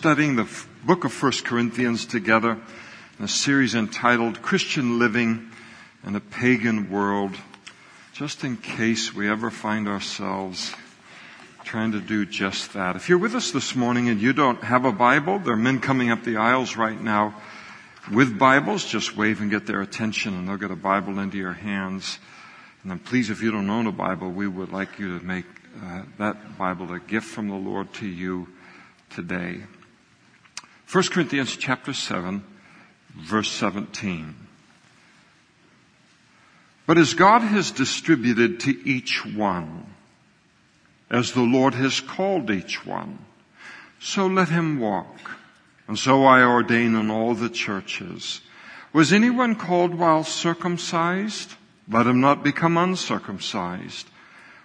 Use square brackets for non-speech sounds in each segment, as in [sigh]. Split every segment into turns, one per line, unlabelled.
studying the book of 1 Corinthians together in a series entitled Christian Living in a Pagan World, just in case we ever find ourselves trying to do just that. If you're with us this morning and you don't have a Bible, there are men coming up the aisles right now with Bibles. Just wave and get their attention and they'll get a Bible into your hands. And then please, if you don't own a Bible, we would like you to make uh, that Bible a gift from the Lord to you today. 1 Corinthians chapter 7, verse 17. But as God has distributed to each one, as the Lord has called each one, so let him walk. And so I ordain in all the churches. Was anyone called while circumcised? Let him not become uncircumcised.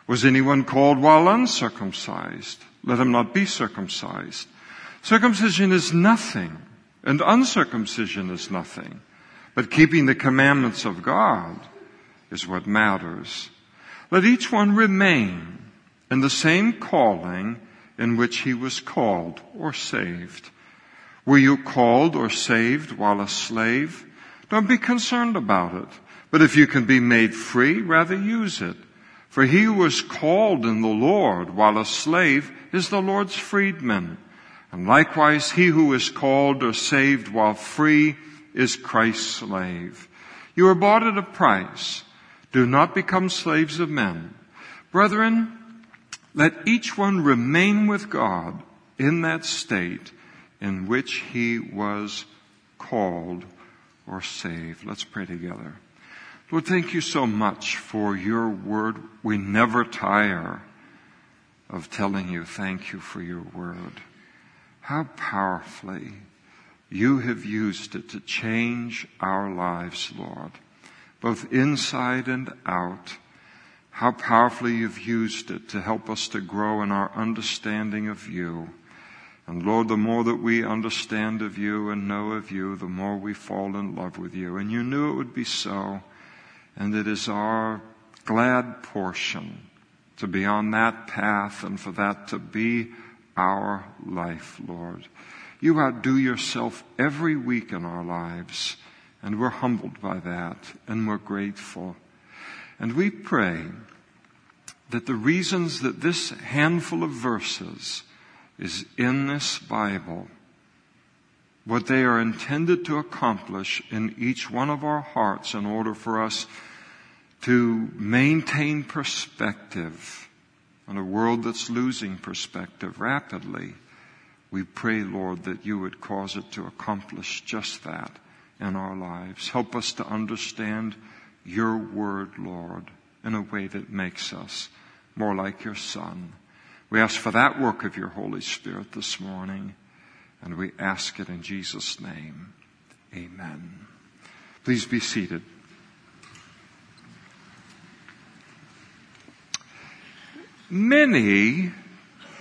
Was anyone called while uncircumcised? Let him not be circumcised. Circumcision is nothing, and uncircumcision is nothing. But keeping the commandments of God is what matters. Let each one remain in the same calling in which he was called or saved. Were you called or saved while a slave? Don't be concerned about it. But if you can be made free, rather use it. For he who was called in the Lord while a slave is the Lord's freedman. And likewise he who is called or saved while free is Christ's slave. You are bought at a price. Do not become slaves of men. Brethren, let each one remain with God in that state in which he was called or saved. Let's pray together. Lord, thank you so much for your word. We never tire of telling you thank you for your word. How powerfully you have used it to change our lives, Lord, both inside and out. How powerfully you've used it to help us to grow in our understanding of you. And Lord, the more that we understand of you and know of you, the more we fall in love with you. And you knew it would be so. And it is our glad portion to be on that path and for that to be our life, Lord. You outdo yourself every week in our lives, and we're humbled by that, and we're grateful. And we pray that the reasons that this handful of verses is in this Bible, what they are intended to accomplish in each one of our hearts in order for us to maintain perspective on a world that's losing perspective rapidly. We pray, Lord, that you would cause it to accomplish just that in our lives. Help us to understand your word, Lord, in a way that makes us more like your son. We ask for that work of your Holy Spirit this morning, and we ask it in Jesus' name. Amen. Please be seated. Many,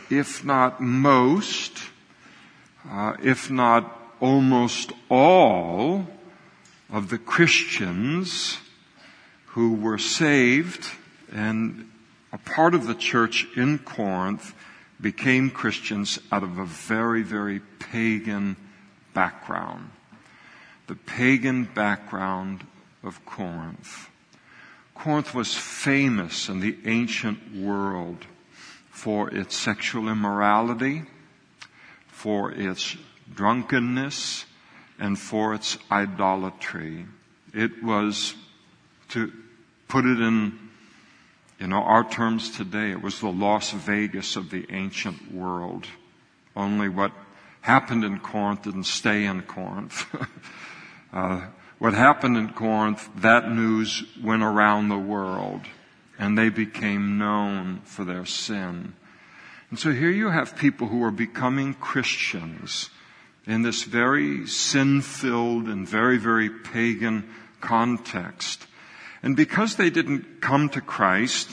if not most, uh, if not almost all of the Christians who were saved and a part of the church in Corinth became Christians out of a very, very pagan background. The pagan background of Corinth. Corinth was famous in the ancient world for its sexual immorality, for its drunkenness, and for its idolatry. It was, to put it in you know, our terms today, it was the Las Vegas of the ancient world. Only what happened in Corinth didn't stay in Corinth. [laughs] uh, what happened in Corinth, that news went around the world and they became known for their sin. And so here you have people who are becoming Christians in this very sin-filled and very, very pagan context. And because they didn't come to Christ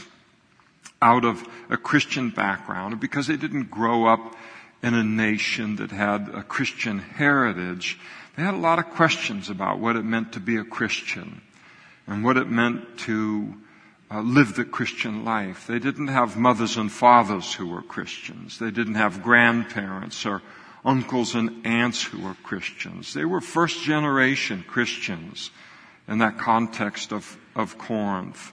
out of a Christian background, because they didn't grow up in a nation that had a Christian heritage, they had a lot of questions about what it meant to be a Christian and what it meant to uh, live the Christian life. They didn't have mothers and fathers who were Christians. They didn't have grandparents or uncles and aunts who were Christians. They were first generation Christians in that context of, of Corinth.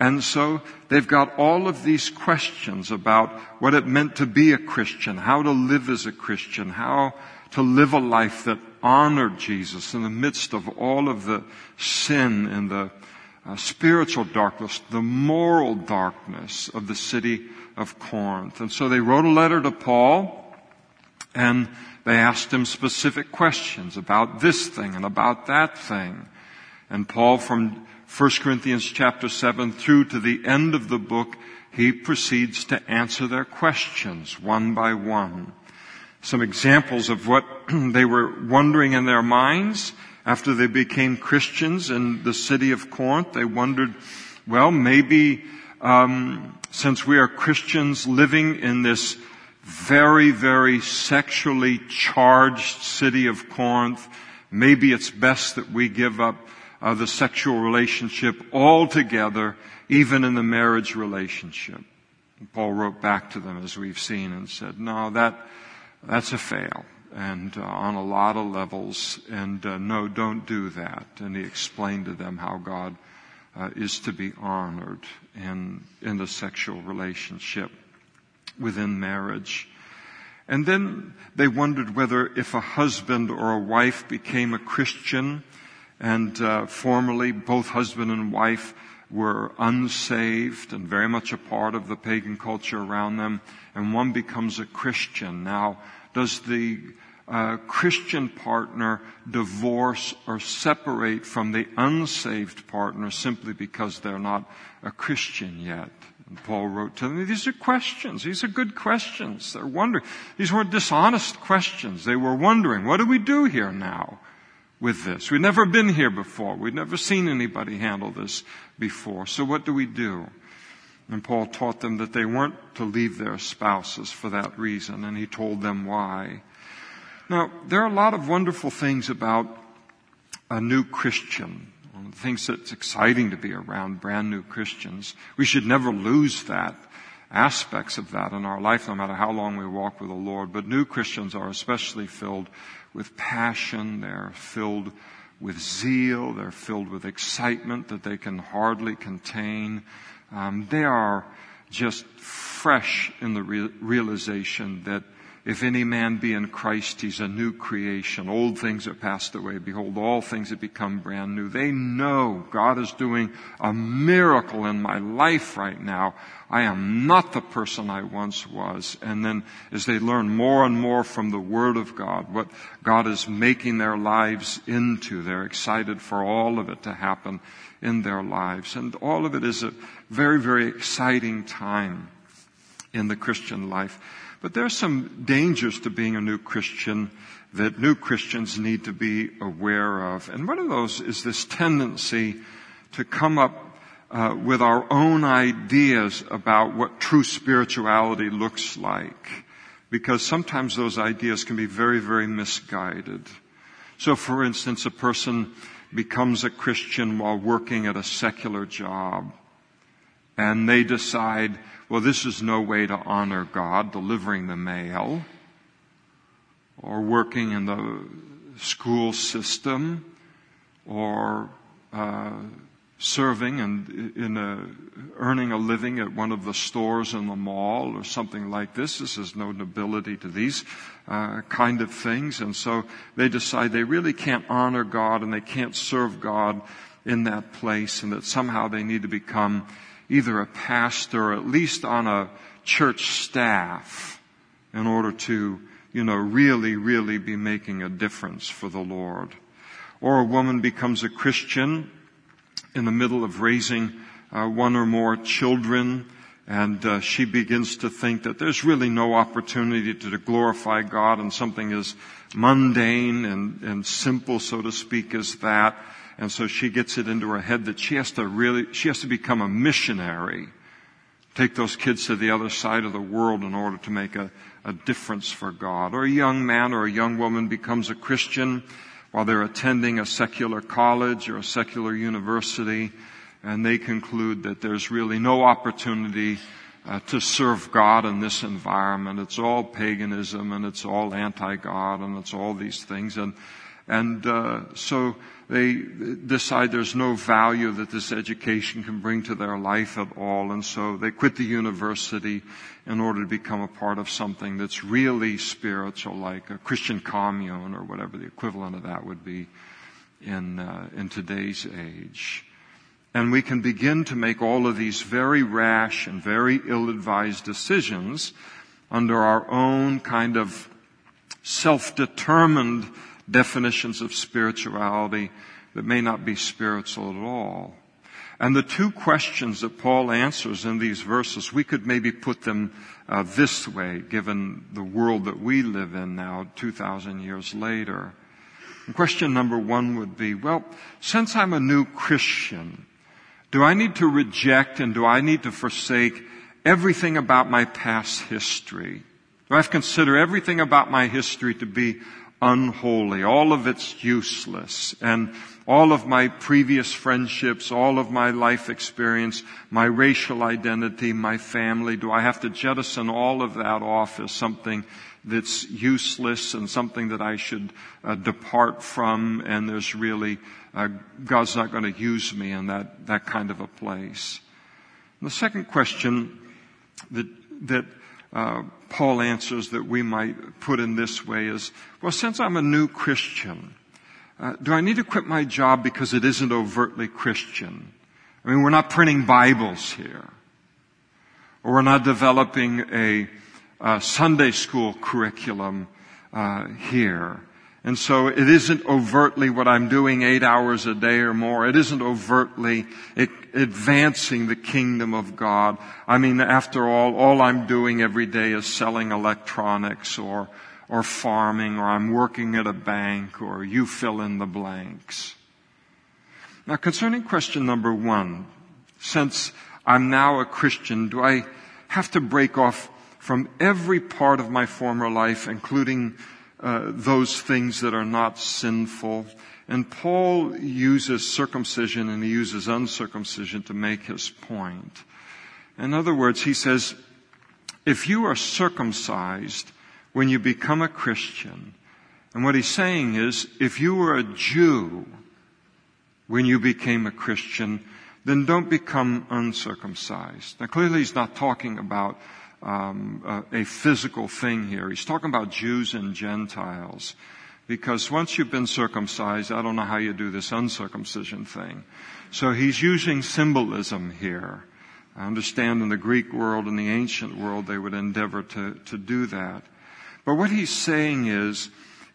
And so they've got all of these questions about what it meant to be a Christian, how to live as a Christian, how to live a life that honored Jesus in the midst of all of the sin and the uh, spiritual darkness, the moral darkness of the city of Corinth. And so they wrote a letter to Paul and they asked him specific questions about this thing and about that thing. And Paul from 1 Corinthians chapter 7 through to the end of the book, he proceeds to answer their questions one by one. Some examples of what [clears throat] they were wondering in their minds after they became Christians in the city of Corinth. They wondered, well, maybe um, since we are Christians living in this very, very sexually charged city of Corinth, maybe it's best that we give up uh, the sexual relationship altogether, even in the marriage relationship. Paul wrote back to them, as we've seen, and said, no, that, that's a fail. And uh, on a lot of levels, and uh, no, don't do that. And he explained to them how God uh, is to be honored in in the sexual relationship within marriage. And then they wondered whether if a husband or a wife became a Christian, and uh, formerly, both husband and wife were unsaved and very much a part of the pagan culture around them, and one becomes a Christian. Now, does the uh, Christian partner divorce or separate from the unsaved partner simply because they're not a Christian yet? And Paul wrote to them, these are questions. These are good questions. They're wondering. These weren't dishonest questions. They were wondering, what do we do here now? with this. We've never been here before. We've never seen anybody handle this before. So what do we do? And Paul taught them that they weren't to leave their spouses for that reason, and he told them why. Now, there are a lot of wonderful things about a new Christian. One of the things that's exciting to be around brand new Christians. We should never lose that aspects of that in our life, no matter how long we walk with the Lord. But new Christians are especially filled with passion. They're filled with zeal. They're filled with excitement that they can hardly contain. Um, they are just fresh in the re- realization that if any man be in Christ, he's a new creation. Old things are passed away. Behold, all things have become brand new. They know God is doing a miracle in my life right now. I am not the person I once was. And then as they learn more and more from the Word of God, what God is making their lives into, they're excited for all of it to happen in their lives. And all of it is a very, very exciting time in the Christian life. But there are some dangers to being a new Christian that new Christians need to be aware of. And one of those is this tendency to come up uh, with our own ideas about what true spirituality looks like. Because sometimes those ideas can be very, very misguided. So for instance, a person becomes a Christian while working at a secular job. And they decide well, this is no way to honor God, delivering the mail, or working in the school system, or uh, serving and in a, earning a living at one of the stores in the mall or something like this. This is no nobility to these uh, kind of things, and so they decide they really can't honor God and they can't serve God in that place, and that somehow they need to become either a pastor or at least on a church staff in order to, you know, really, really be making a difference for the Lord. Or a woman becomes a Christian in the middle of raising uh, one or more children and uh, she begins to think that there's really no opportunity to glorify God in something as mundane and, and simple, so to speak, as that. And so she gets it into her head that she has to really, she has to become a missionary. Take those kids to the other side of the world in order to make a, a difference for God. Or a young man or a young woman becomes a Christian while they're attending a secular college or a secular university and they conclude that there's really no opportunity uh, to serve God in this environment. It's all paganism and it's all anti-God and it's all these things. And, and, uh, so they decide there's no value that this education can bring to their life at all. And so they quit the university in order to become a part of something that's really spiritual, like a Christian commune or whatever the equivalent of that would be in, uh, in today's age. And we can begin to make all of these very rash and very ill-advised decisions under our own kind of self-determined definitions of spirituality that may not be spiritual at all. And the two questions that Paul answers in these verses, we could maybe put them uh, this way, given the world that we live in now, 2,000 years later. And question number one would be, well, since I'm a new Christian, do I need to reject and do I need to forsake everything about my past history? Do I have to consider everything about my history to be unholy? All of it's useless. And all of my previous friendships, all of my life experience, my racial identity, my family, do I have to jettison all of that off as something that's useless and something that I should uh, depart from and there's really uh, God's not going to use me in that, that kind of a place. And the second question that, that uh, Paul answers that we might put in this way is, well, since I'm a new Christian, uh, do I need to quit my job because it isn't overtly Christian? I mean, we're not printing Bibles here. Or we're not developing a, a Sunday school curriculum uh, here. And so it isn't overtly what I'm doing eight hours a day or more. It isn't overtly advancing the kingdom of God. I mean, after all, all I'm doing every day is selling electronics or, or farming or I'm working at a bank or you fill in the blanks. Now concerning question number one, since I'm now a Christian, do I have to break off from every part of my former life, including uh, those things that are not sinful. And Paul uses circumcision and he uses uncircumcision to make his point. In other words, he says, if you are circumcised when you become a Christian, and what he's saying is, if you were a Jew when you became a Christian, then don't become uncircumcised. Now clearly he's not talking about um, a, a physical thing here. He's talking about Jews and Gentiles. Because once you've been circumcised, I don't know how you do this uncircumcision thing. So he's using symbolism here. I understand in the Greek world and the ancient world they would endeavor to, to do that. But what he's saying is,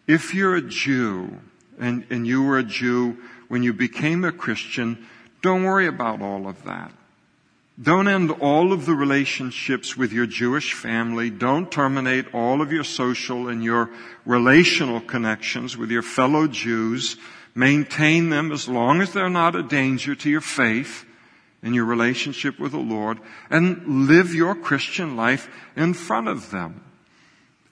if you're a Jew, and, and you were a Jew when you became a Christian, don't worry about all of that. Don't end all of the relationships with your Jewish family. Don't terminate all of your social and your relational connections with your fellow Jews. Maintain them as long as they're not a danger to your faith and your relationship with the Lord and live your Christian life in front of them.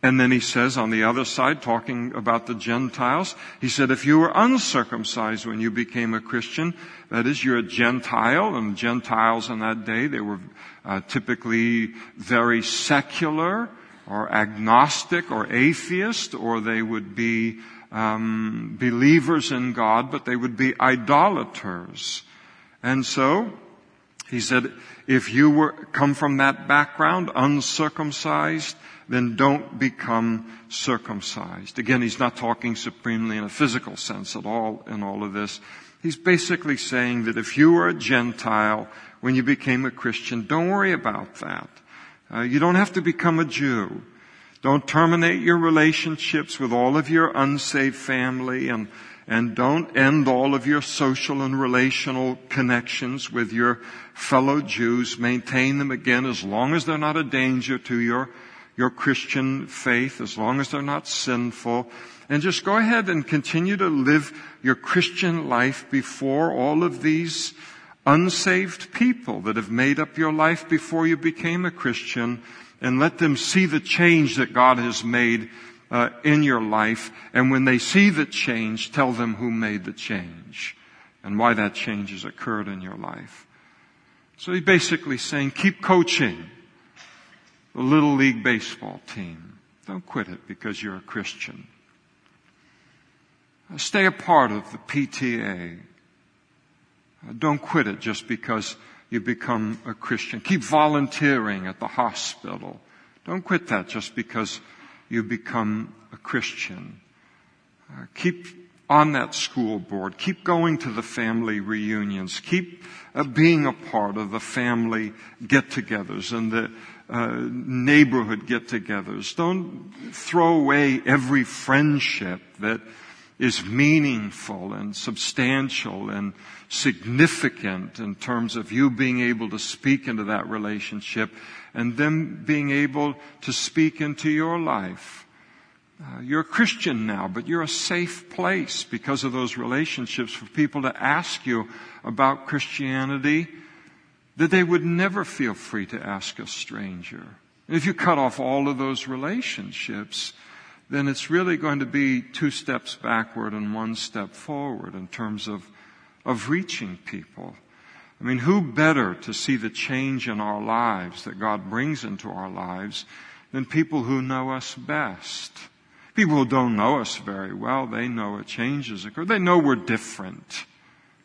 And then he says on the other side, talking about the Gentiles, he said, if you were uncircumcised when you became a Christian, that is, you're a Gentile, and Gentiles in that day, they were uh, typically very secular, or agnostic, or atheist, or they would be um, believers in God, but they would be idolaters. And so, he said, if you were, come from that background, uncircumcised, then don't become circumcised. Again, he's not talking supremely in a physical sense at all in all of this. He's basically saying that if you were a Gentile when you became a Christian, don't worry about that. Uh, you don't have to become a Jew. Don't terminate your relationships with all of your unsaved family and, and don't end all of your social and relational connections with your fellow Jews. Maintain them again as long as they're not a danger to your your Christian faith as long as they're not sinful. And just go ahead and continue to live your Christian life before all of these unsaved people that have made up your life before you became a Christian and let them see the change that God has made uh, in your life. And when they see the change, tell them who made the change and why that change has occurred in your life. So he's basically saying, keep coaching the Little League Baseball team. Don't quit it because you're a Christian. Stay a part of the PTA. Don't quit it just because you become a Christian. Keep volunteering at the hospital. Don't quit that just because you become a Christian. Uh, keep on that school board. Keep going to the family reunions. Keep uh, being a part of the family get-togethers and the uh, neighborhood get-togethers. Don't throw away every friendship that is meaningful and substantial and significant in terms of you being able to speak into that relationship and them being able to speak into your life. Uh, you're a Christian now, but you're a safe place because of those relationships for people to ask you about Christianity that they would never feel free to ask a stranger. If you cut off all of those relationships, then it's really going to be two steps backward and one step forward in terms of, of reaching people. I mean, who better to see the change in our lives that God brings into our lives than people who know us best? People who don't know us very well, they know a change has occurred. They know we're different.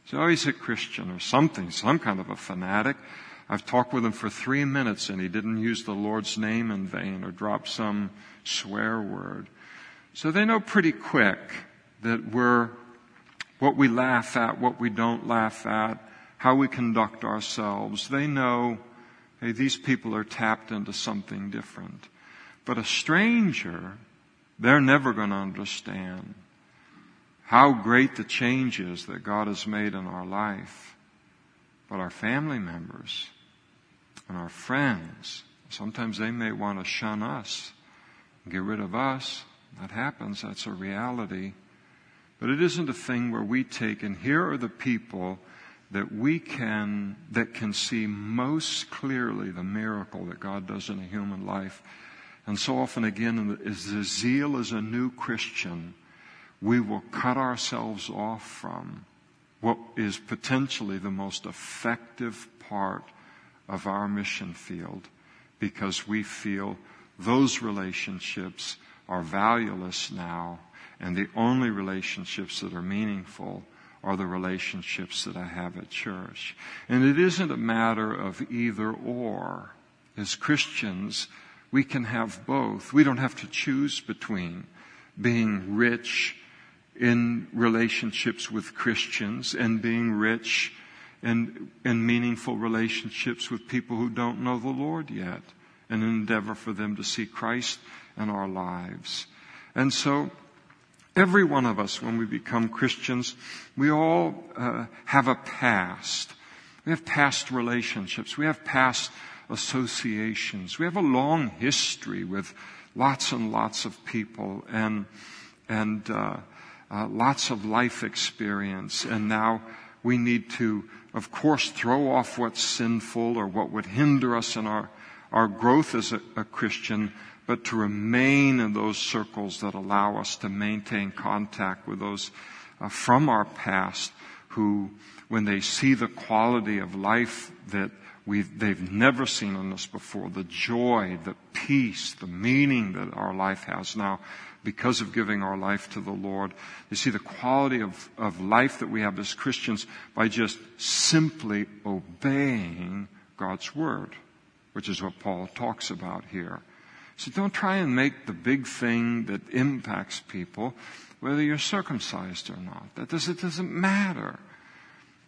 So he's a Christian or something, some kind of a fanatic. I've talked with him for three minutes and he didn't use the Lord's name in vain or drop some swear word. So they know pretty quick that we're what we laugh at, what we don't laugh at, how we conduct ourselves. They know, hey, these people are tapped into something different. But a stranger, they're never going to understand how great the change is that God has made in our life. But our family members and our friends, sometimes they may want to shun us, get rid of us, that happens. That's a reality. But it isn't a thing where we take, and here are the people that we can, that can see most clearly the miracle that God does in a human life. And so often again, as the zeal as a new Christian, we will cut ourselves off from what is potentially the most effective part of our mission field because we feel those relationships are valueless now, and the only relationships that are meaningful are the relationships that I have at church. And it isn't a matter of either or. As Christians, we can have both. We don't have to choose between being rich in relationships with Christians and being rich and, in meaningful relationships with people who don't know the Lord yet and endeavor for them to see Christ in our lives. And so, every one of us, when we become Christians, we all uh, have a past. We have past relationships. We have past associations. We have a long history with lots and lots of people and and uh, uh, lots of life experience. And now we need to, of course, throw off what's sinful or what would hinder us in our our growth as a, a Christian, but to remain in those circles that allow us to maintain contact with those uh, from our past who, when they see the quality of life that we they've never seen in us before, the joy, the peace, the meaning that our life has now because of giving our life to the Lord. You see the quality of, of life that we have as Christians by just simply obeying God's Word, which is what Paul talks about here. So don't try and make the big thing that impacts people whether you're circumcised or not. That does, it doesn't matter.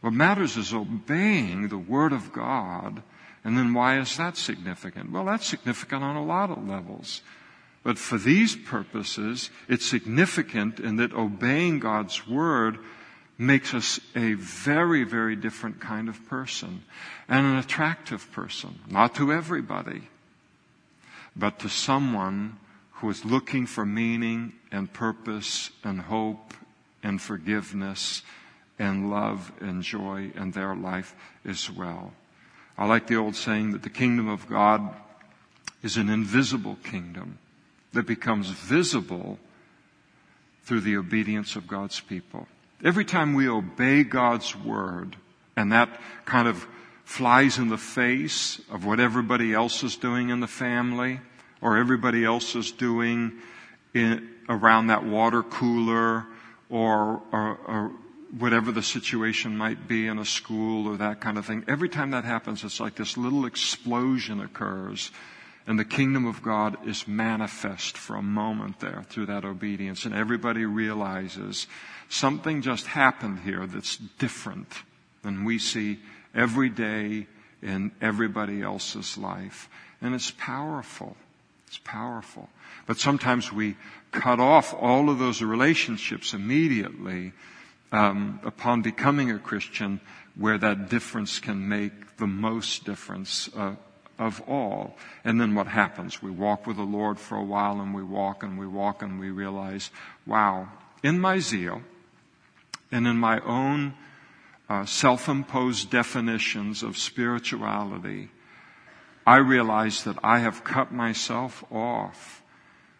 What matters is obeying the Word of God. And then why is that significant? Well, that's significant on a lot of levels. But for these purposes, it's significant in that obeying God's Word makes us a very, very different kind of person and an attractive person. Not to everybody, but to someone who is looking for meaning and purpose and hope and forgiveness and love and joy in their life as well. I like the old saying that the kingdom of God is an invisible kingdom that becomes visible through the obedience of God's people. Every time we obey God's word and that kind of flies in the face of what everybody else is doing in the family or everybody else is doing in, around that water cooler or, or, or whatever the situation might be in a school or that kind of thing. Every time that happens, it's like this little explosion occurs and the kingdom of God is manifest for a moment there through that obedience and everybody realizes something just happened here that's different than we see every day in everybody else's life. And it's powerful. It's powerful. But sometimes we cut off all of those relationships immediately um, upon becoming a Christian, where that difference can make the most difference uh, of all. And then what happens? We walk with the Lord for a while, and we walk and we walk, and we realize, wow, in my zeal and in my own uh, self-imposed definitions of spirituality, I realize that I have cut myself off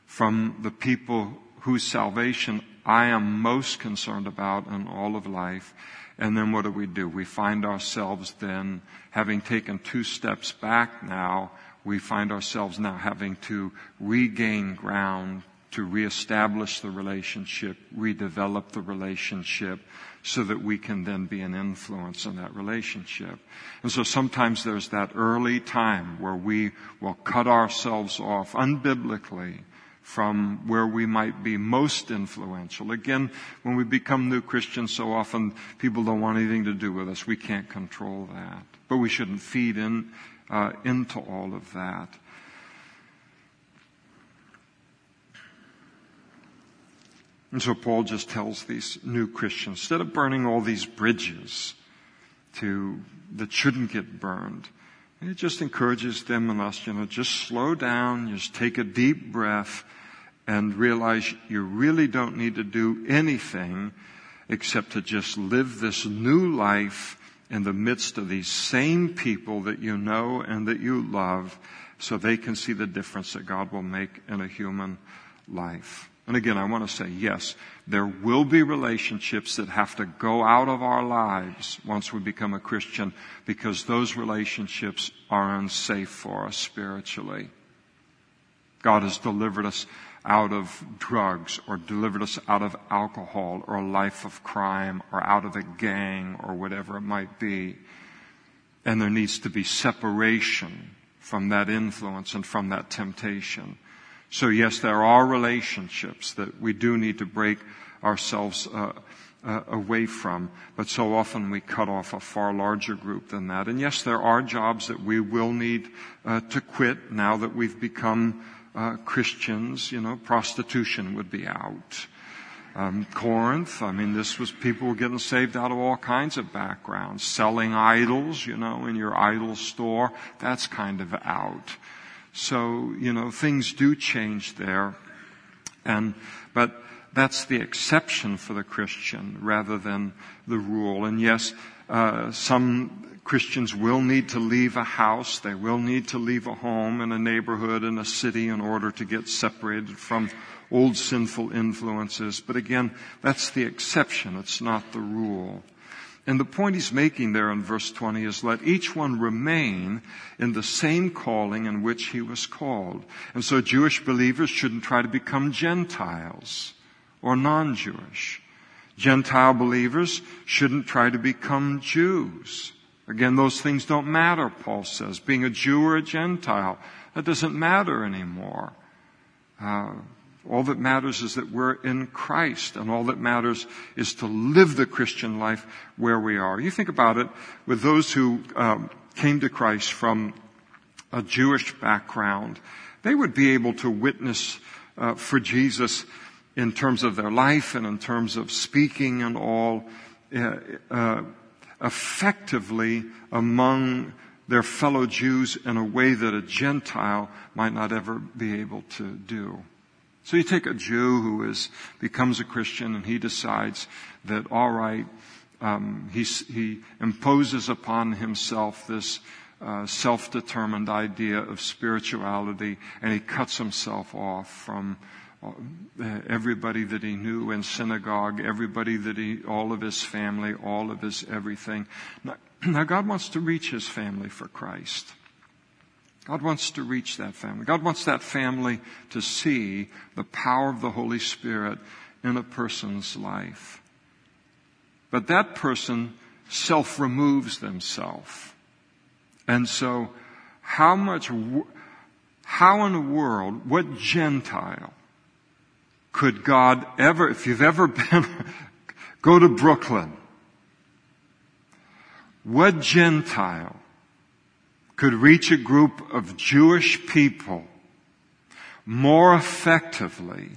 from the people whose salvation I am most concerned about in all of life. And then what do we do? We find ourselves then, having taken two steps back now, we find ourselves now having to regain ground, to reestablish the relationship, redevelop the relationship, so that we can then be an influence in that relationship. And so sometimes there's that early time where we will cut ourselves off unbiblically from where we might be most influential. Again, when we become new Christians, so often people don't want anything to do with us. We can't control that. But we shouldn't feed in, uh, into all of that. And so Paul just tells these new Christians, instead of burning all these bridges to, that shouldn't get burned, it just encourages them and us, you know, just slow down, just take a deep breath, and realize you really don't need to do anything except to just live this new life in the midst of these same people that you know and that you love so they can see the difference that God will make in a human life. And again, I want to say, yes, there will be relationships that have to go out of our lives once we become a Christian because those relationships are unsafe for us spiritually. God has delivered us out of drugs or delivered us out of alcohol or a life of crime or out of a gang or whatever it might be. And there needs to be separation from that influence and from that temptation. So yes, there are relationships that we do need to break ourselves uh, uh, away from, but so often we cut off a far larger group than that. And yes, there are jobs that we will need uh, to quit now that we've become uh, Christians, you know, prostitution would be out. Um, Corinth, I mean, this was people were getting saved out of all kinds of backgrounds. Selling idols, you know, in your idol store, that's kind of out. So, you know, things do change there. And, but that's the exception for the Christian rather than the rule. And yes, uh, some Christians will need to leave a house. They will need to leave a home in a neighborhood in a city in order to get separated from old sinful influences. But again, that's the exception. It's not the rule. And the point he's making there in verse 20 is let each one remain in the same calling in which he was called. And so Jewish believers shouldn't try to become Gentiles or non-Jewish. Gentile believers shouldn't try to become Jews. Again, those things don't matter, Paul says. Being a Jew or a Gentile, that doesn't matter anymore. Uh, all that matters is that we're in Christ, and all that matters is to live the Christian life where we are. You think about it with those who um, came to Christ from a Jewish background, they would be able to witness uh, for Jesus in terms of their life and in terms of speaking and all. Uh, uh effectively among their fellow Jews in a way that a Gentile might not ever be able to do. So you take a Jew who is, becomes a Christian and he decides that all right, um, he, he imposes upon himself this uh, self-determined idea of spirituality and he cuts himself off from everybody that he knew in synagogue, everybody that he, all of his family, all of his everything. Now, [clears throat] Now God wants to reach his family for Christ. God wants to reach that family. God wants that family to see the power of the Holy Spirit in a person's life. But that person self removes themselves. And so, how much, how in the world, what Gentile could God ever, if you've ever [laughs] been, go to Brooklyn, what Gentile could reach a group of Jewish people more effectively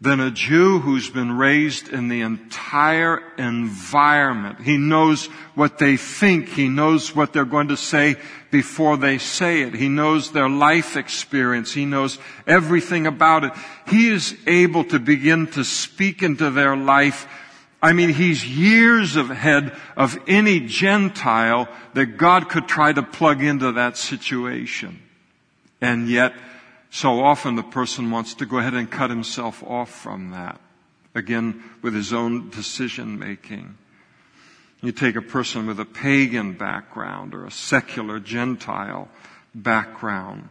than a Jew who's been raised in the entire environment. He knows what they think. He knows what they're going to say before they say it. He knows their life experience. He knows everything about it. He is able to begin to speak into their life I mean, he's years ahead of any Gentile that God could try to plug into that situation. And yet, so often the person wants to go ahead and cut himself off from that. Again, with his own decision making. You take a person with a pagan background or a secular Gentile background,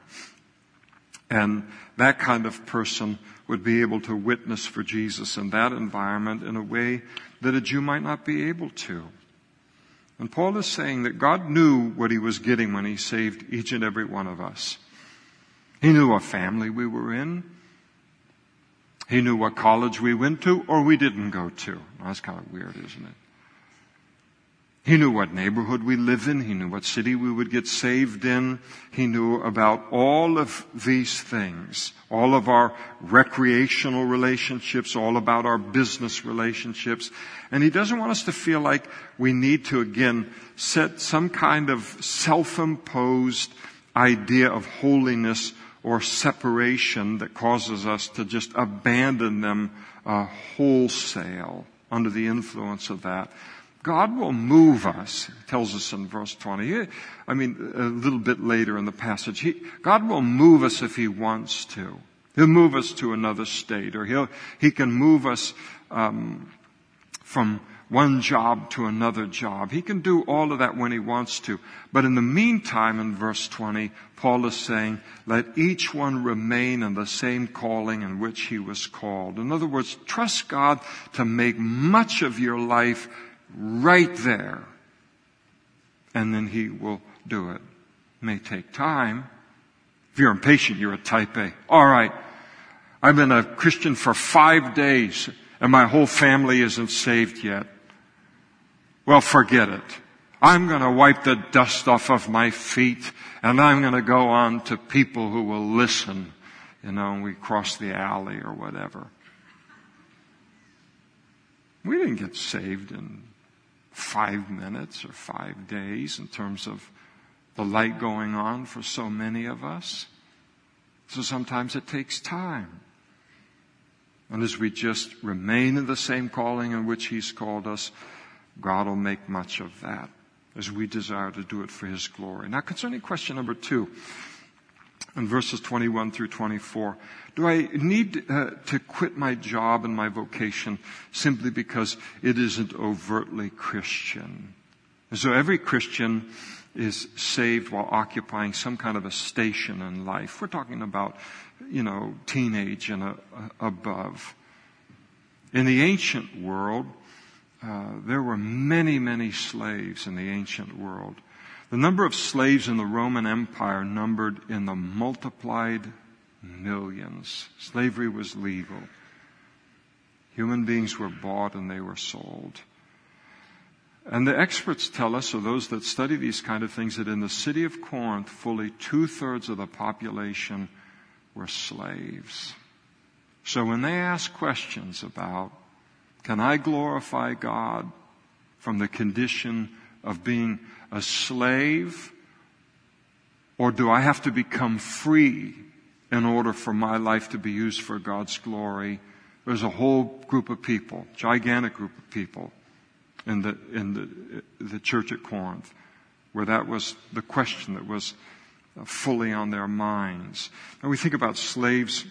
and that kind of person would be able to witness for Jesus in that environment in a way that a Jew might not be able to. And Paul is saying that God knew what he was getting when he saved each and every one of us. He knew what family we were in. He knew what college we went to or we didn't go to. That's kind of weird, isn't it? He knew what neighborhood we live in. He knew what city we would get saved in. He knew about all of these things, all of our recreational relationships, all about our business relationships. And He doesn't want us to feel like we need to again set some kind of self-imposed idea of holiness or separation that causes us to just abandon them uh, wholesale under the influence of that. God will move us, tells us in verse 20. I mean, a little bit later in the passage. He, God will move us if He wants to. He'll move us to another state, or He'll, He can move us, um, from one job to another job. He can do all of that when He wants to. But in the meantime, in verse 20, Paul is saying, let each one remain in the same calling in which he was called. In other words, trust God to make much of your life right there. And then he will do it. it. May take time. If you're impatient, you're a type A. Alright. I've been a Christian for five days and my whole family isn't saved yet. Well, forget it. I'm going to wipe the dust off of my feet and I'm going to go on to people who will listen. You know, and we cross the alley or whatever. We didn't get saved in five minutes or five days in terms of the light going on for so many of us. So sometimes it takes time. And as we just remain in the same calling in which He's called us, God will make much of that as we desire to do it for His glory. Now concerning question number two, in verses 21 through 24. Do I need uh, to quit my job and my vocation simply because it isn't overtly Christian? And So every Christian is saved while occupying some kind of a station in life. We're talking about, you know, teenage and uh, above. In the ancient world, uh, there were many, many slaves in the ancient world. The number of slaves in the Roman Empire numbered in the multiplied millions. Slavery was legal. Human beings were bought and they were sold. And the experts tell us, or those that study these kind of things, that in the city of Corinth, fully two thirds of the population were slaves. So when they ask questions about, can I glorify God from the condition of being a slave? Or do I have to become free in order for my life to be used for God's glory? There's a whole group of people, gigantic group of people in the, in the, the church at Corinth where that was the question that was fully on their minds. And we think about slaves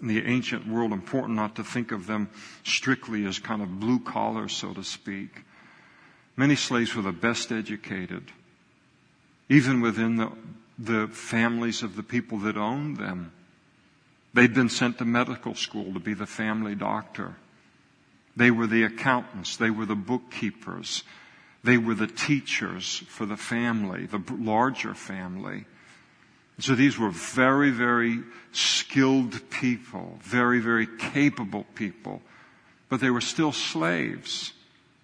in the ancient world, important not to think of them strictly as kind of blue collar, so to speak. Many slaves were the best educated, even within the, the families of the people that owned them. They'd been sent to medical school to be the family doctor. They were the accountants. They were the bookkeepers. They were the teachers for the family, the larger family. So these were very, very skilled people, very, very capable people, but they were still slaves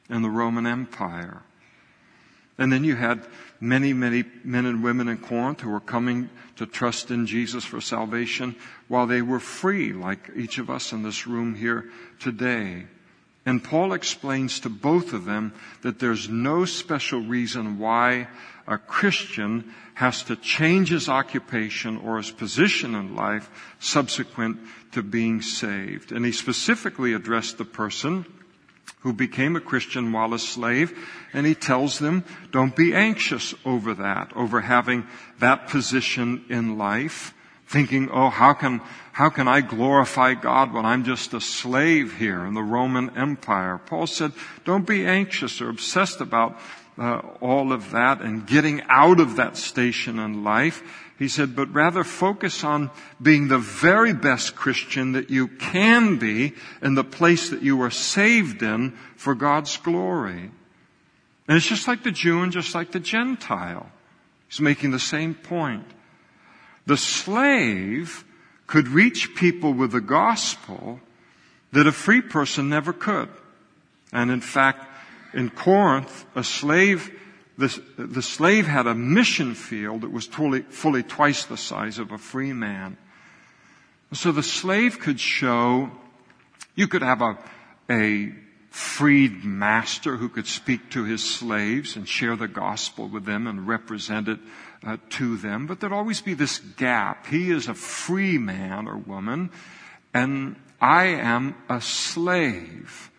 in the Roman Empire. And then you had many, many men and women in Corinth who were coming to trust in Jesus for salvation while they were free, like each of us in this room here today. And Paul explains to both of them that there's no special reason why a Christian has to change his occupation or his position in life subsequent to being saved. And he specifically addressed the person who became a Christian while a slave, and he tells them, don't be anxious over that, over having that position in life thinking, oh, how can, how can I glorify God when I'm just a slave here in the Roman Empire? Paul said, don't be anxious or obsessed about uh, all of that and getting out of that station in life. He said, but rather focus on being the very best Christian that you can be in the place that you were saved in for God's glory. And it's just like the Jew and just like the Gentile. He's making the same point. The slave could reach people with the gospel that a free person never could. And in fact, in Corinth, a slave, the, the slave had a mission field that was fully, fully twice the size of a free man. So the slave could show, you could have a, a freed master who could speak to his slaves and share the gospel with them and represent it uh, to them, but there'd always be this gap. He is a free man or woman, and I am a slave.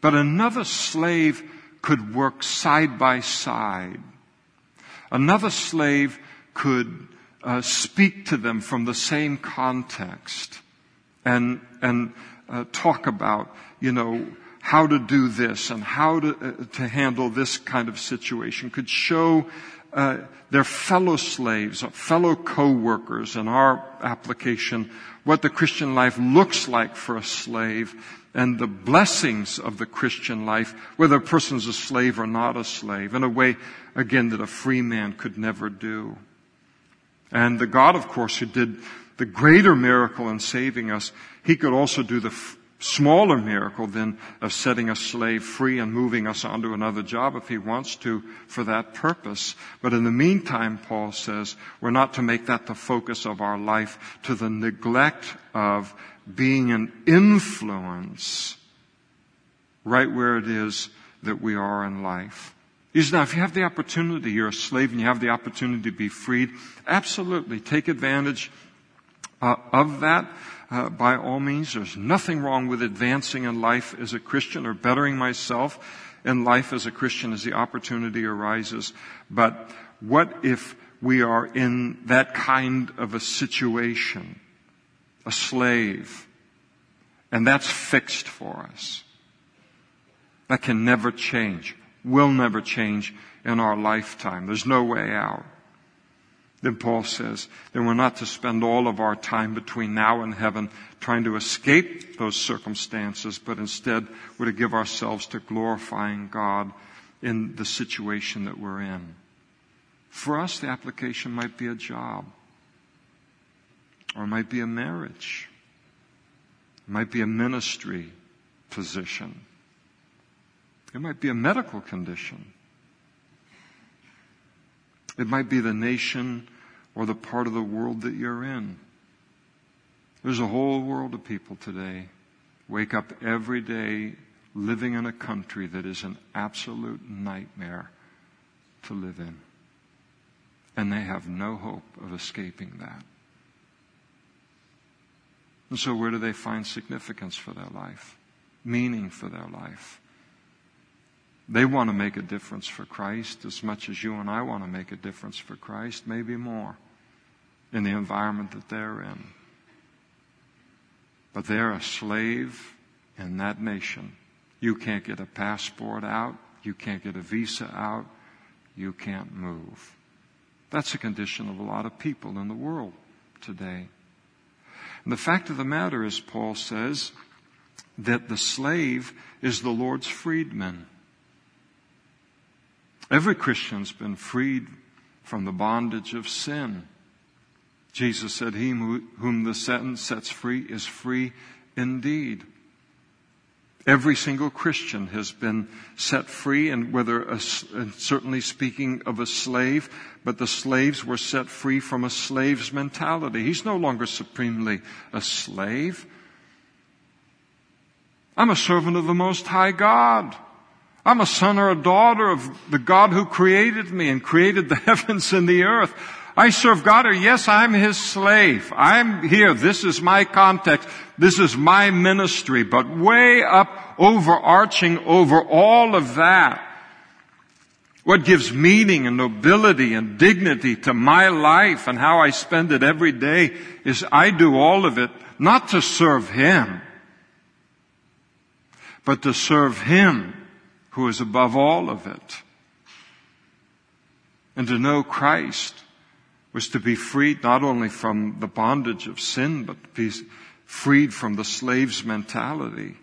But another slave could work side by side. Another slave could uh, speak to them from the same context and and uh, talk about you know how to do this and how to uh, to handle this kind of situation. Could show uh, their fellow slaves, fellow co-workers in our application, what the Christian life looks like for a slave and the blessings of the Christian life, whether a person's a slave or not a slave, in a way, again, that a free man could never do. And the God, of course, who did the greater miracle in saving us, He could also do the smaller miracle than of setting a slave free and moving us onto another job if he wants to for that purpose. But in the meantime, Paul says, we're not to make that the focus of our life to the neglect of being an influence right where it is that we are in life. Now, if you have the opportunity, you're a slave and you have the opportunity to be freed, absolutely take advantage uh, of that uh, by all means. There's nothing wrong with advancing in life as a Christian or bettering myself in life as a Christian as the opportunity arises. But what if we are in that kind of a situation, a slave, and that's fixed for us? That can never change, will never change in our lifetime. There's no way out. Then Paul says, then we're not to spend all of our time between now and heaven trying to escape those circumstances, but instead we're to give ourselves to glorifying God in the situation that we're in. For us, the application might be a job, or it might be a marriage, it might be a ministry position, it might be a medical condition. It might be the nation or the part of the world that you're in. There's a whole world of people today wake up every day living in a country that is an absolute nightmare to live in. And they have no hope of escaping that. And so where do they find significance for their life? Meaning for their life? They want to make a difference for Christ as much as you and I want to make a difference for Christ, maybe more, in the environment that they're in. But they're a slave in that nation. You can't get a passport out. You can't get a visa out. You can't move. That's the condition of a lot of people in the world today. And the fact of the matter is, Paul says, that the slave is the Lord's freedman. Every Christian's been freed from the bondage of sin. Jesus said, He whom the sentence sets free is free indeed. Every single Christian has been set free, and whether, a, and certainly speaking of a slave, but the slaves were set free from a slave's mentality. He's no longer supremely a slave. I'm a servant of the Most High God. I'm a son or a daughter of the God who created me and created the [laughs] heavens and the earth. I serve God or yes, I'm His slave. I'm here. This is my context. This is my ministry. But way up overarching over all of that, what gives meaning and nobility and dignity to my life and how I spend it every day is I do all of it not to serve Him, but to serve Him who is above all of it. And to know Christ was to be freed not only from the bondage of sin, but to be freed from the slave's mentality.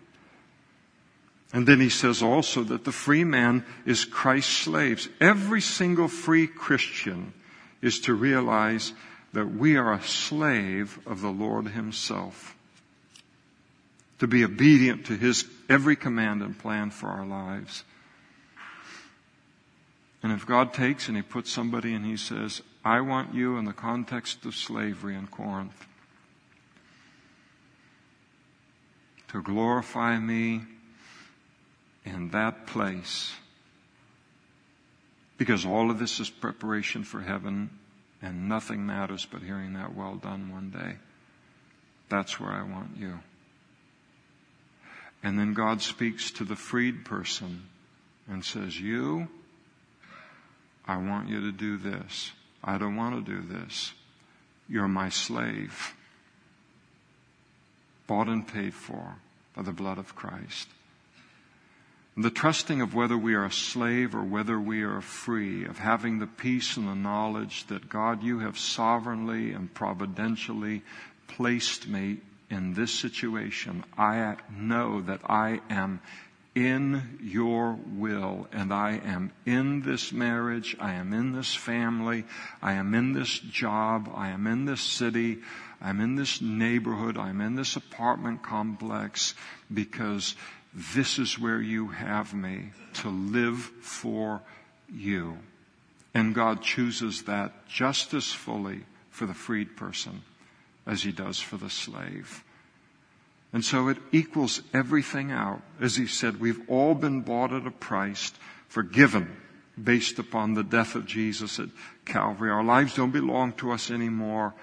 And then he says also that the free man is Christ's slaves. Every single free Christian is to realize that we are a slave of the Lord himself. To be obedient to his every command and plan for our lives. And if God takes and he puts somebody and he says, I want you in the context of slavery in Corinth to glorify me in that place. Because all of this is preparation for heaven and nothing matters but hearing that well done one day. That's where I want you. And then God speaks to the freed person and says, You, I want you to do this. I don't want to do this. You're my slave. Bought and paid for by the blood of Christ. The trusting of whether we are a slave or whether we are free, of having the peace and the knowledge that God, you have sovereignly and providentially placed me in this situation. I know that I am in your will and I am in this marriage, I am in this family, I am in this job, I am in this city, I'm in this neighborhood, I'm in this apartment complex because this is where you have me to live for you. And God chooses that just as fully for the freed person as he does for the slave. And so it equals everything out. As he said, we've all been bought at a price, forgiven based upon the death of Jesus at Calvary. Our lives don't belong to us anymore.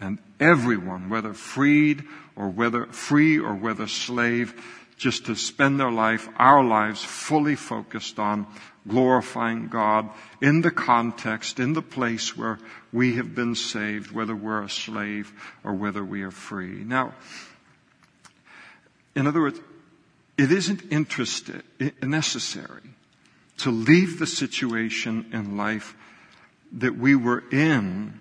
And everyone, whether freed or whether free or whether slave, just to spend their life, our lives fully focused on glorifying God in the context, in the place where we have been saved, whether we're a slave or whether we are free. Now, in other words, it isn't interested, necessary to leave the situation in life that we were in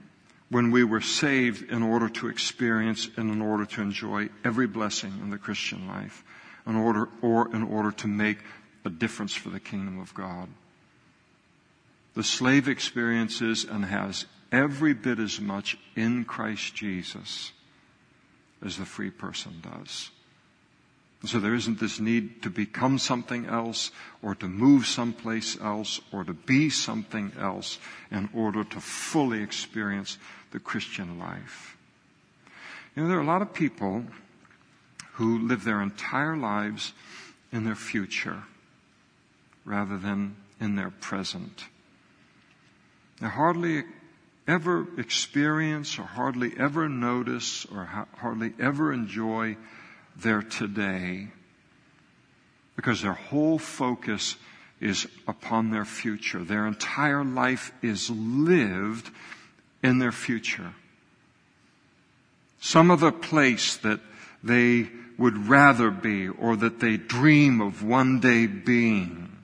when we were saved in order to experience and in order to enjoy every blessing in the Christian life, in order, or in order to make a difference for the kingdom of God. The slave experiences and has every bit as much in Christ Jesus as the free person does. So there isn't this need to become something else or to move someplace else or to be something else in order to fully experience the Christian life. You know, there are a lot of people who live their entire lives in their future rather than in their present. They hardly ever experience or hardly ever notice or hardly ever enjoy their today because their whole focus is upon their future. Their entire life is lived in their future. Some other place that they would rather be or that they dream of one day being.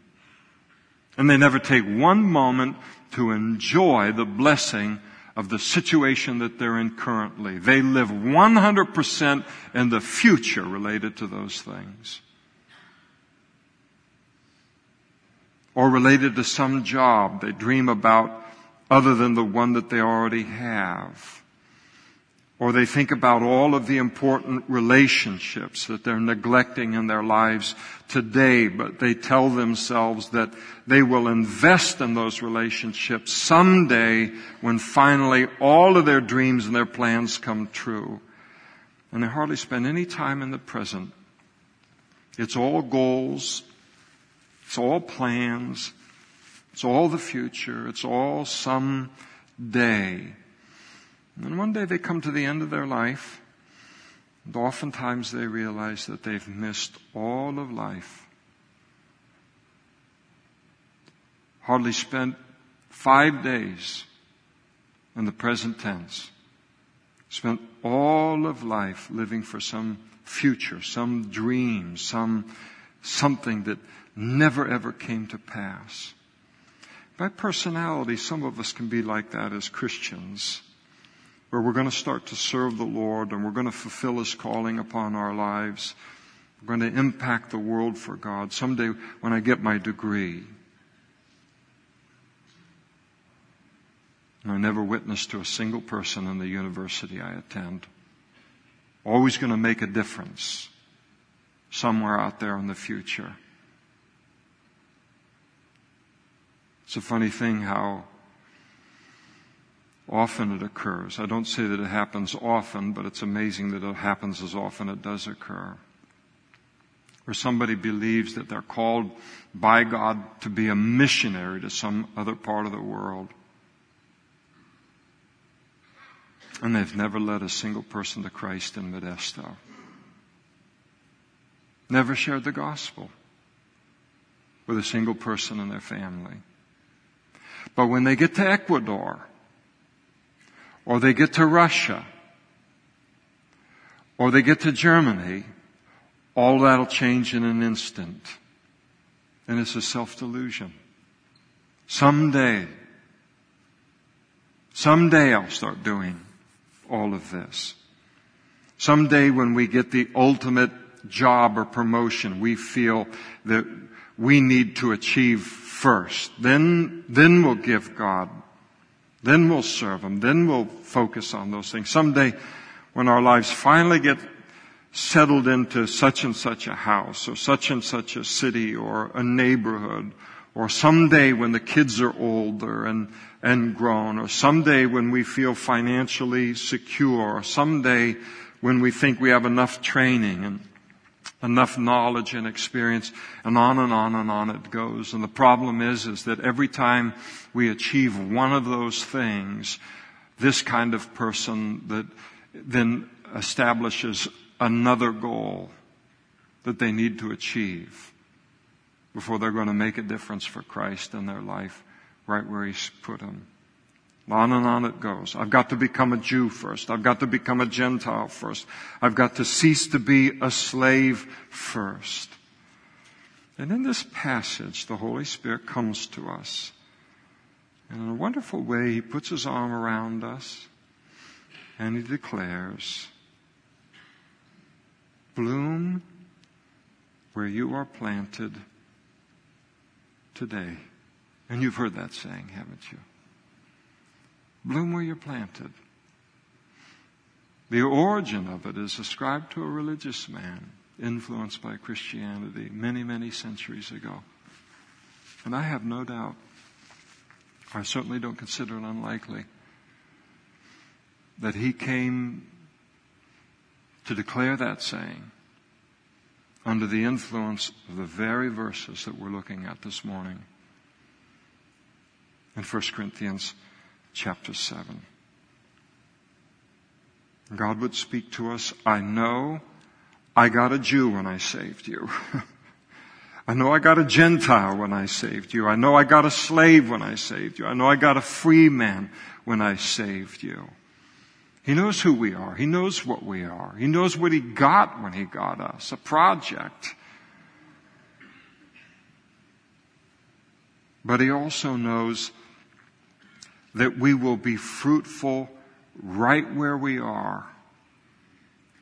And they never take one moment to enjoy the blessing of the situation that they're in currently. They live 100% in the future related to those things. Or related to some job they dream about other than the one that they already have. Or they think about all of the important relationships that they're neglecting in their lives today, but they tell themselves that they will invest in those relationships someday when finally all of their dreams and their plans come true. And they hardly spend any time in the present. It's all goals. It's all plans. It's all the future. It's all some day. And one day they come to the end of their life, and oftentimes they realize that they've missed all of life. Hardly spent five days in the present tense. Spent all of life living for some future, some dream, some something that never ever came to pass. By personality, some of us can be like that as Christians where we're going to start to serve the Lord and we're going to fulfill His calling upon our lives. We're going to impact the world for God. Someday when I get my degree, and I never witnessed to a single person in the university I attend. Always going to make a difference somewhere out there in the future. It's a funny thing how often it occurs. I don't say that it happens often, but it's amazing that it happens as often it does occur. Where somebody believes that they're called by God to be a missionary to some other part of the world. And they've never led a single person to Christ in Modesto. Never shared the gospel with a single person in their family. But when they get to Ecuador, or they get to Russia, or they get to Germany, all that'll change in an instant. And it's a self-delusion. Someday, someday I'll start doing all of this. Someday when we get the ultimate job or promotion, we feel that we need to achieve first. Then, then we'll give God then we'll serve Him. Then we'll focus on those things. Someday, when our lives finally get settled into such and such a house or such and such a city or a neighborhood or someday when the kids are older and, and grown or someday when we feel financially secure or someday when we think we have enough training and enough knowledge and experience, and on and on and on it goes. And the problem is, is that every time we achieve one of those things, this kind of person that then establishes another goal that they need to achieve before they're going to make a difference for Christ in their life right where He's put them. On and on it goes. I've got to become a Jew first. I've got to become a Gentile first. I've got to cease to be a slave first. And in this passage, the Holy Spirit comes to us. And in a wonderful way, He puts His arm around us and He declares, bloom where you are planted today. And you've heard that saying, haven't you? Bloom where you're planted. The origin of it is ascribed to a religious man influenced by Christianity many, many centuries ago. And I have no doubt, I certainly don't consider it unlikely, that he came to declare that saying under the influence of the very verses that we're looking at this morning in 1 Corinthians chapter 7. God would speak to us, I know I got a Jew when I saved you. [laughs] I know I got a Gentile when I saved you. I know I got a slave when I saved you. I know I got a free man when I saved you. He knows who we are. He knows what we are. He knows what he got when he got us. A project. But he also knows that we will be fruitful right where we are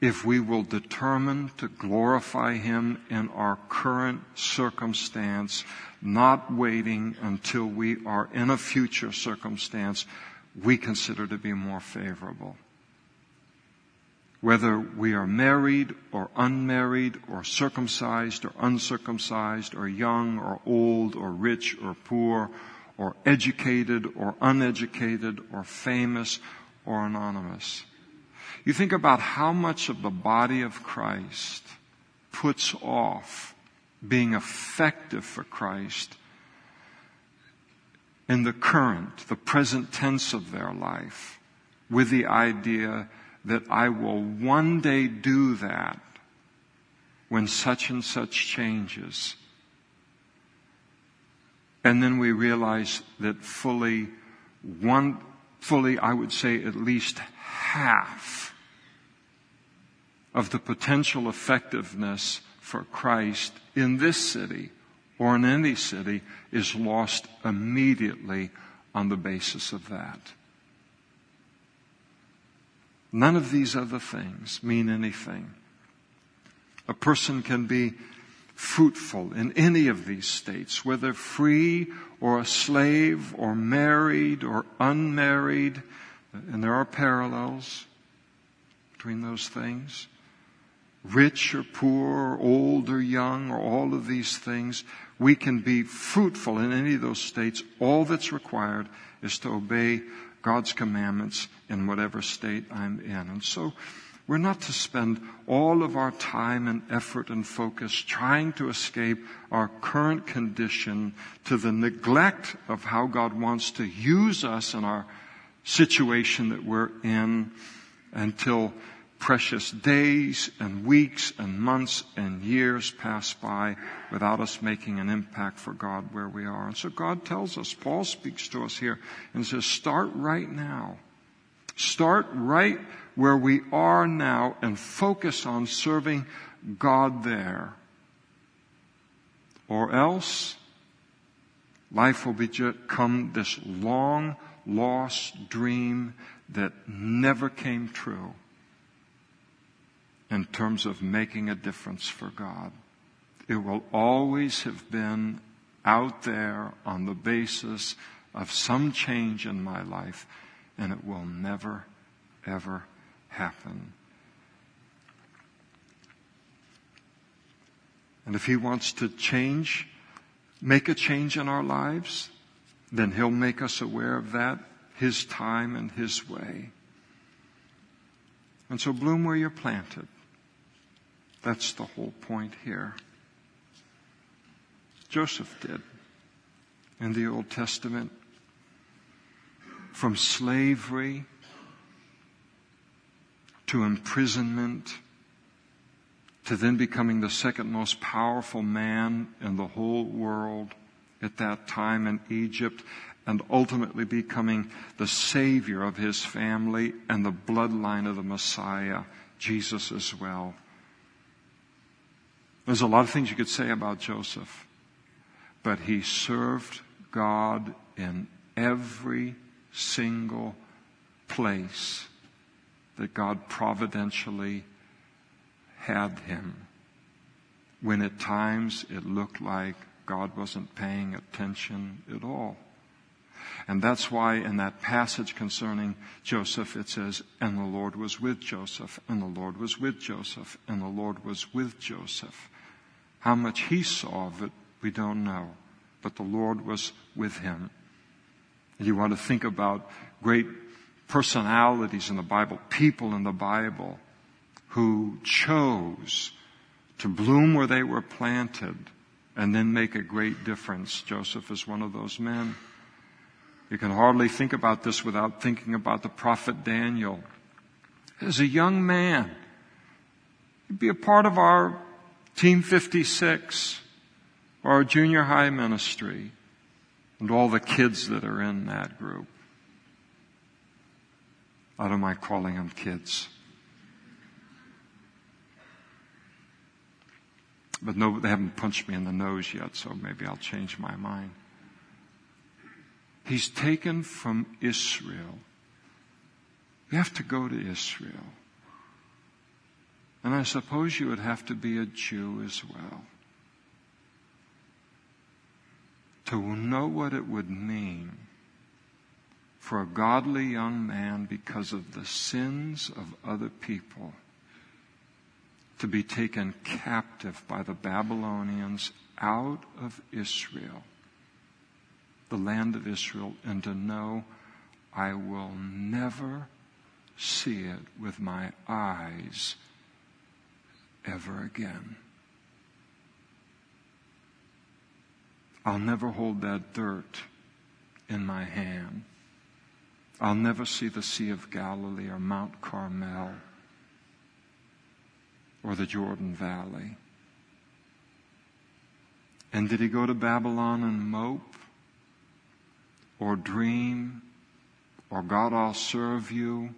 if we will determine to glorify Him in our current circumstance, not waiting until we are in a future circumstance we consider to be more favorable. Whether we are married or unmarried or circumcised or uncircumcised or young or old or rich or poor or educated or uneducated or famous or anonymous. You think about how much of the body of Christ puts off being effective for Christ in the current, the present tense of their life with the idea that I will one day do that when such and such changes. And then we realize that fully one, fully, I would say at least half of the potential effectiveness for Christ in this city or in any city is lost immediately on the basis of that. None of these other things mean anything. A person can be fruitful in any of these states, whether free or a slave or married or unmarried, and there are parallels between those things. Rich or poor, old or young, or all of these things, we can be fruitful in any of those states. All that's required is to obey God's commandments in whatever state I'm in. And so, we're not to spend all of our time and effort and focus trying to escape our current condition to the neglect of how God wants to use us in our situation that we're in until precious days and weeks and months and years pass by without us making an impact for God where we are. And so God tells us, Paul speaks to us here and says, start right now. Start right where we are now and focus on serving God there. Or else, life will become this long lost dream that never came true in terms of making a difference for God. It will always have been out there on the basis of some change in my life, and it will never, ever happen. And if He wants to change, make a change in our lives, then He'll make us aware of that, His time and His way. And so bloom where you're planted. That's the whole point here. Joseph did in the Old Testament. From slavery to imprisonment, to then becoming the second most powerful man in the whole world at that time in Egypt, and ultimately becoming the savior of his family and the bloodline of the Messiah, Jesus as well. There's a lot of things you could say about Joseph, but he served God in every single place that God providentially had him when at times it looked like God wasn't paying attention at all. And that's why in that passage concerning Joseph it says, and the Lord was with Joseph, and the Lord was with Joseph, and the Lord was with Joseph. How much he saw of it, we don't know. But the Lord was with him. And you want to think about great personalities in the Bible, people in the Bible who chose to bloom where they were planted and then make a great difference. Joseph is one of those men. You can hardly think about this without thinking about the prophet Daniel. As a young man, he'd be a part of our Team 56, or our junior high ministry, and all the kids that are in that group. I don't mind calling them kids. But no, they haven't punched me in the nose yet, so maybe I'll change my mind. He's taken from Israel. You have to go to Israel. And I suppose you would have to be a Jew as well. To know what it would mean for a godly young man because of the sins of other people to be taken captive by the Babylonians out of Israel, the land of Israel, and to know I will never see it with my eyes ever again. I'll never hold that dirt in my hand. I'll never see the Sea of Galilee or Mount Carmel or the Jordan Valley. And did he go to Babylon and mope or dream or God, I'll serve you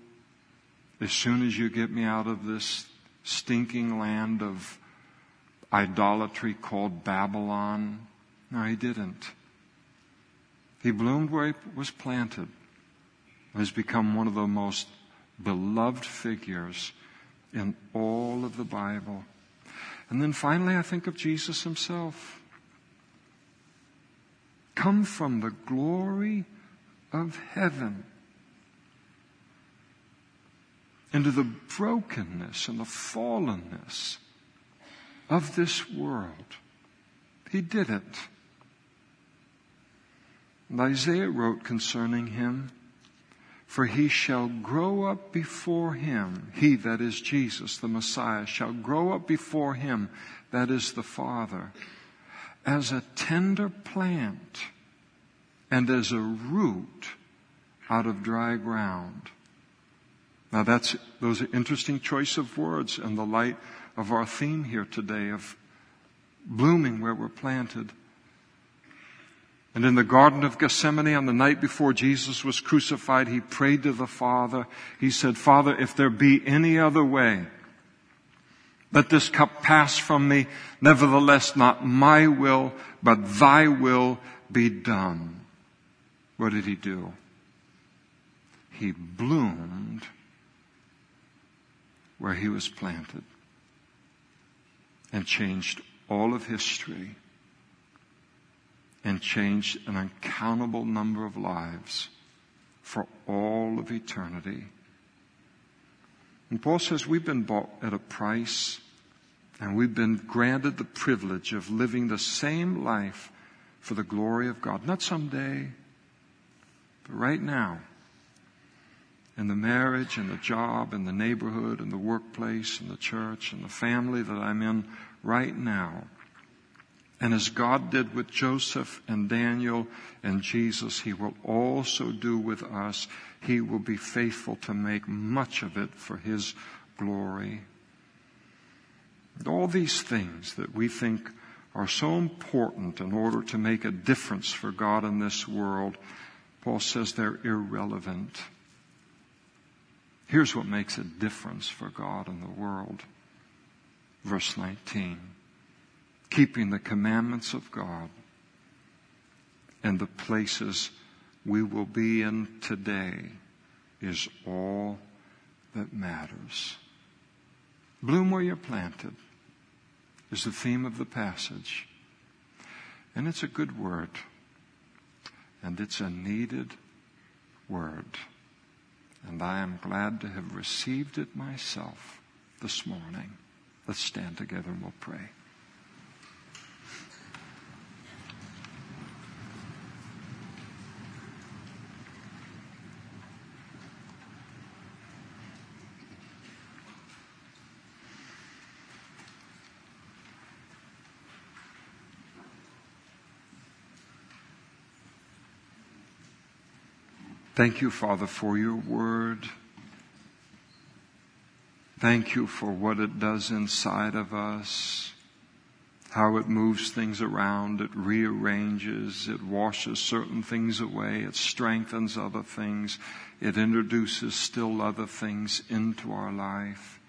as soon as you get me out of this stinking land of idolatry called Babylon? No, he didn't. He bloomed where he was planted. Has become one of the most beloved figures in all of the Bible. And then finally, I think of Jesus himself. Come from the glory of heaven into the brokenness and the fallenness of this world. He did it. And Isaiah wrote concerning him, For he shall grow up before him, he that is Jesus, the Messiah, shall grow up before him, that is the Father, as a tender plant and as a root out of dry ground. Now that's, those are interesting choice of words in the light of our theme here today of blooming where we're planted. And in the Garden of Gethsemane on the night before Jesus was crucified, he prayed to the Father. He said, Father, if there be any other way, let this cup pass from me. Nevertheless, not my will, but thy will be done. What did he do? He bloomed where he was planted and changed all of history and changed an uncountable number of lives for all of eternity. And Paul says we've been bought at a price and we've been granted the privilege of living the same life for the glory of God. Not someday, but right now in the marriage and the job and the neighborhood and the workplace and the church and the family that I'm in right now. And as God did with Joseph and Daniel and Jesus, He will also do with us. He will be faithful to make much of it for His glory. All these things that we think are so important in order to make a difference for God in this world, Paul says they're irrelevant Here's what makes a difference for God in the world. Verse 19. Keeping the commandments of God and the places we will be in today is all that matters. Bloom where you're planted is the theme of the passage. And it's a good word. And it's a needed word. And I am glad to have received it myself this morning. Let's stand together and we'll pray. Thank you, Father, for your word. Thank you for what it does inside of us, how it moves things around, it rearranges, it washes certain things away, it strengthens other things, it introduces still other things into our life.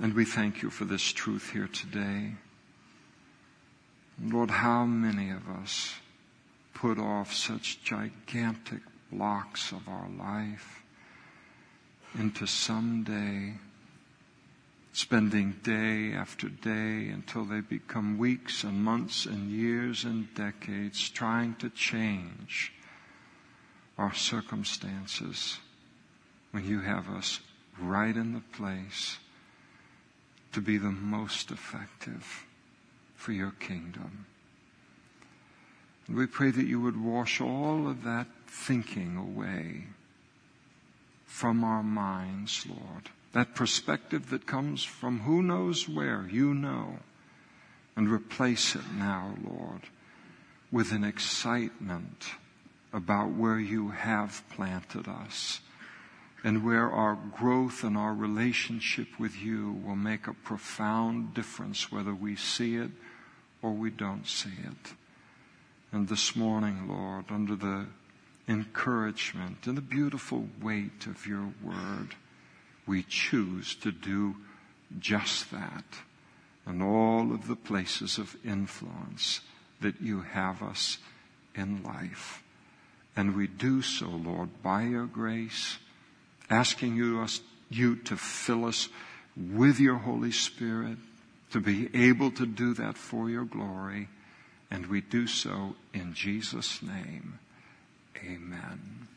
And we thank you for this truth here today. Lord, how many of us put off such gigantic blocks of our life into someday spending day after day until they become weeks and months and years and decades trying to change our circumstances when you have us right in the place to be the most effective for your kingdom. And we pray that you would wash all of that thinking away from our minds, Lord. That perspective that comes from who knows where, you know. And replace it now, Lord, with an excitement about where you have planted us and where our growth and our relationship with you will make a profound difference whether we see it or we don't see it. And this morning, Lord, under the encouragement and the beautiful weight of your word, we choose to do just that in all of the places of influence that you have us in life. And we do so, Lord, by your grace, asking you, us, you to fill us with your Holy Spirit, to be able to do that for your glory. And we do so in Jesus' name. Amen.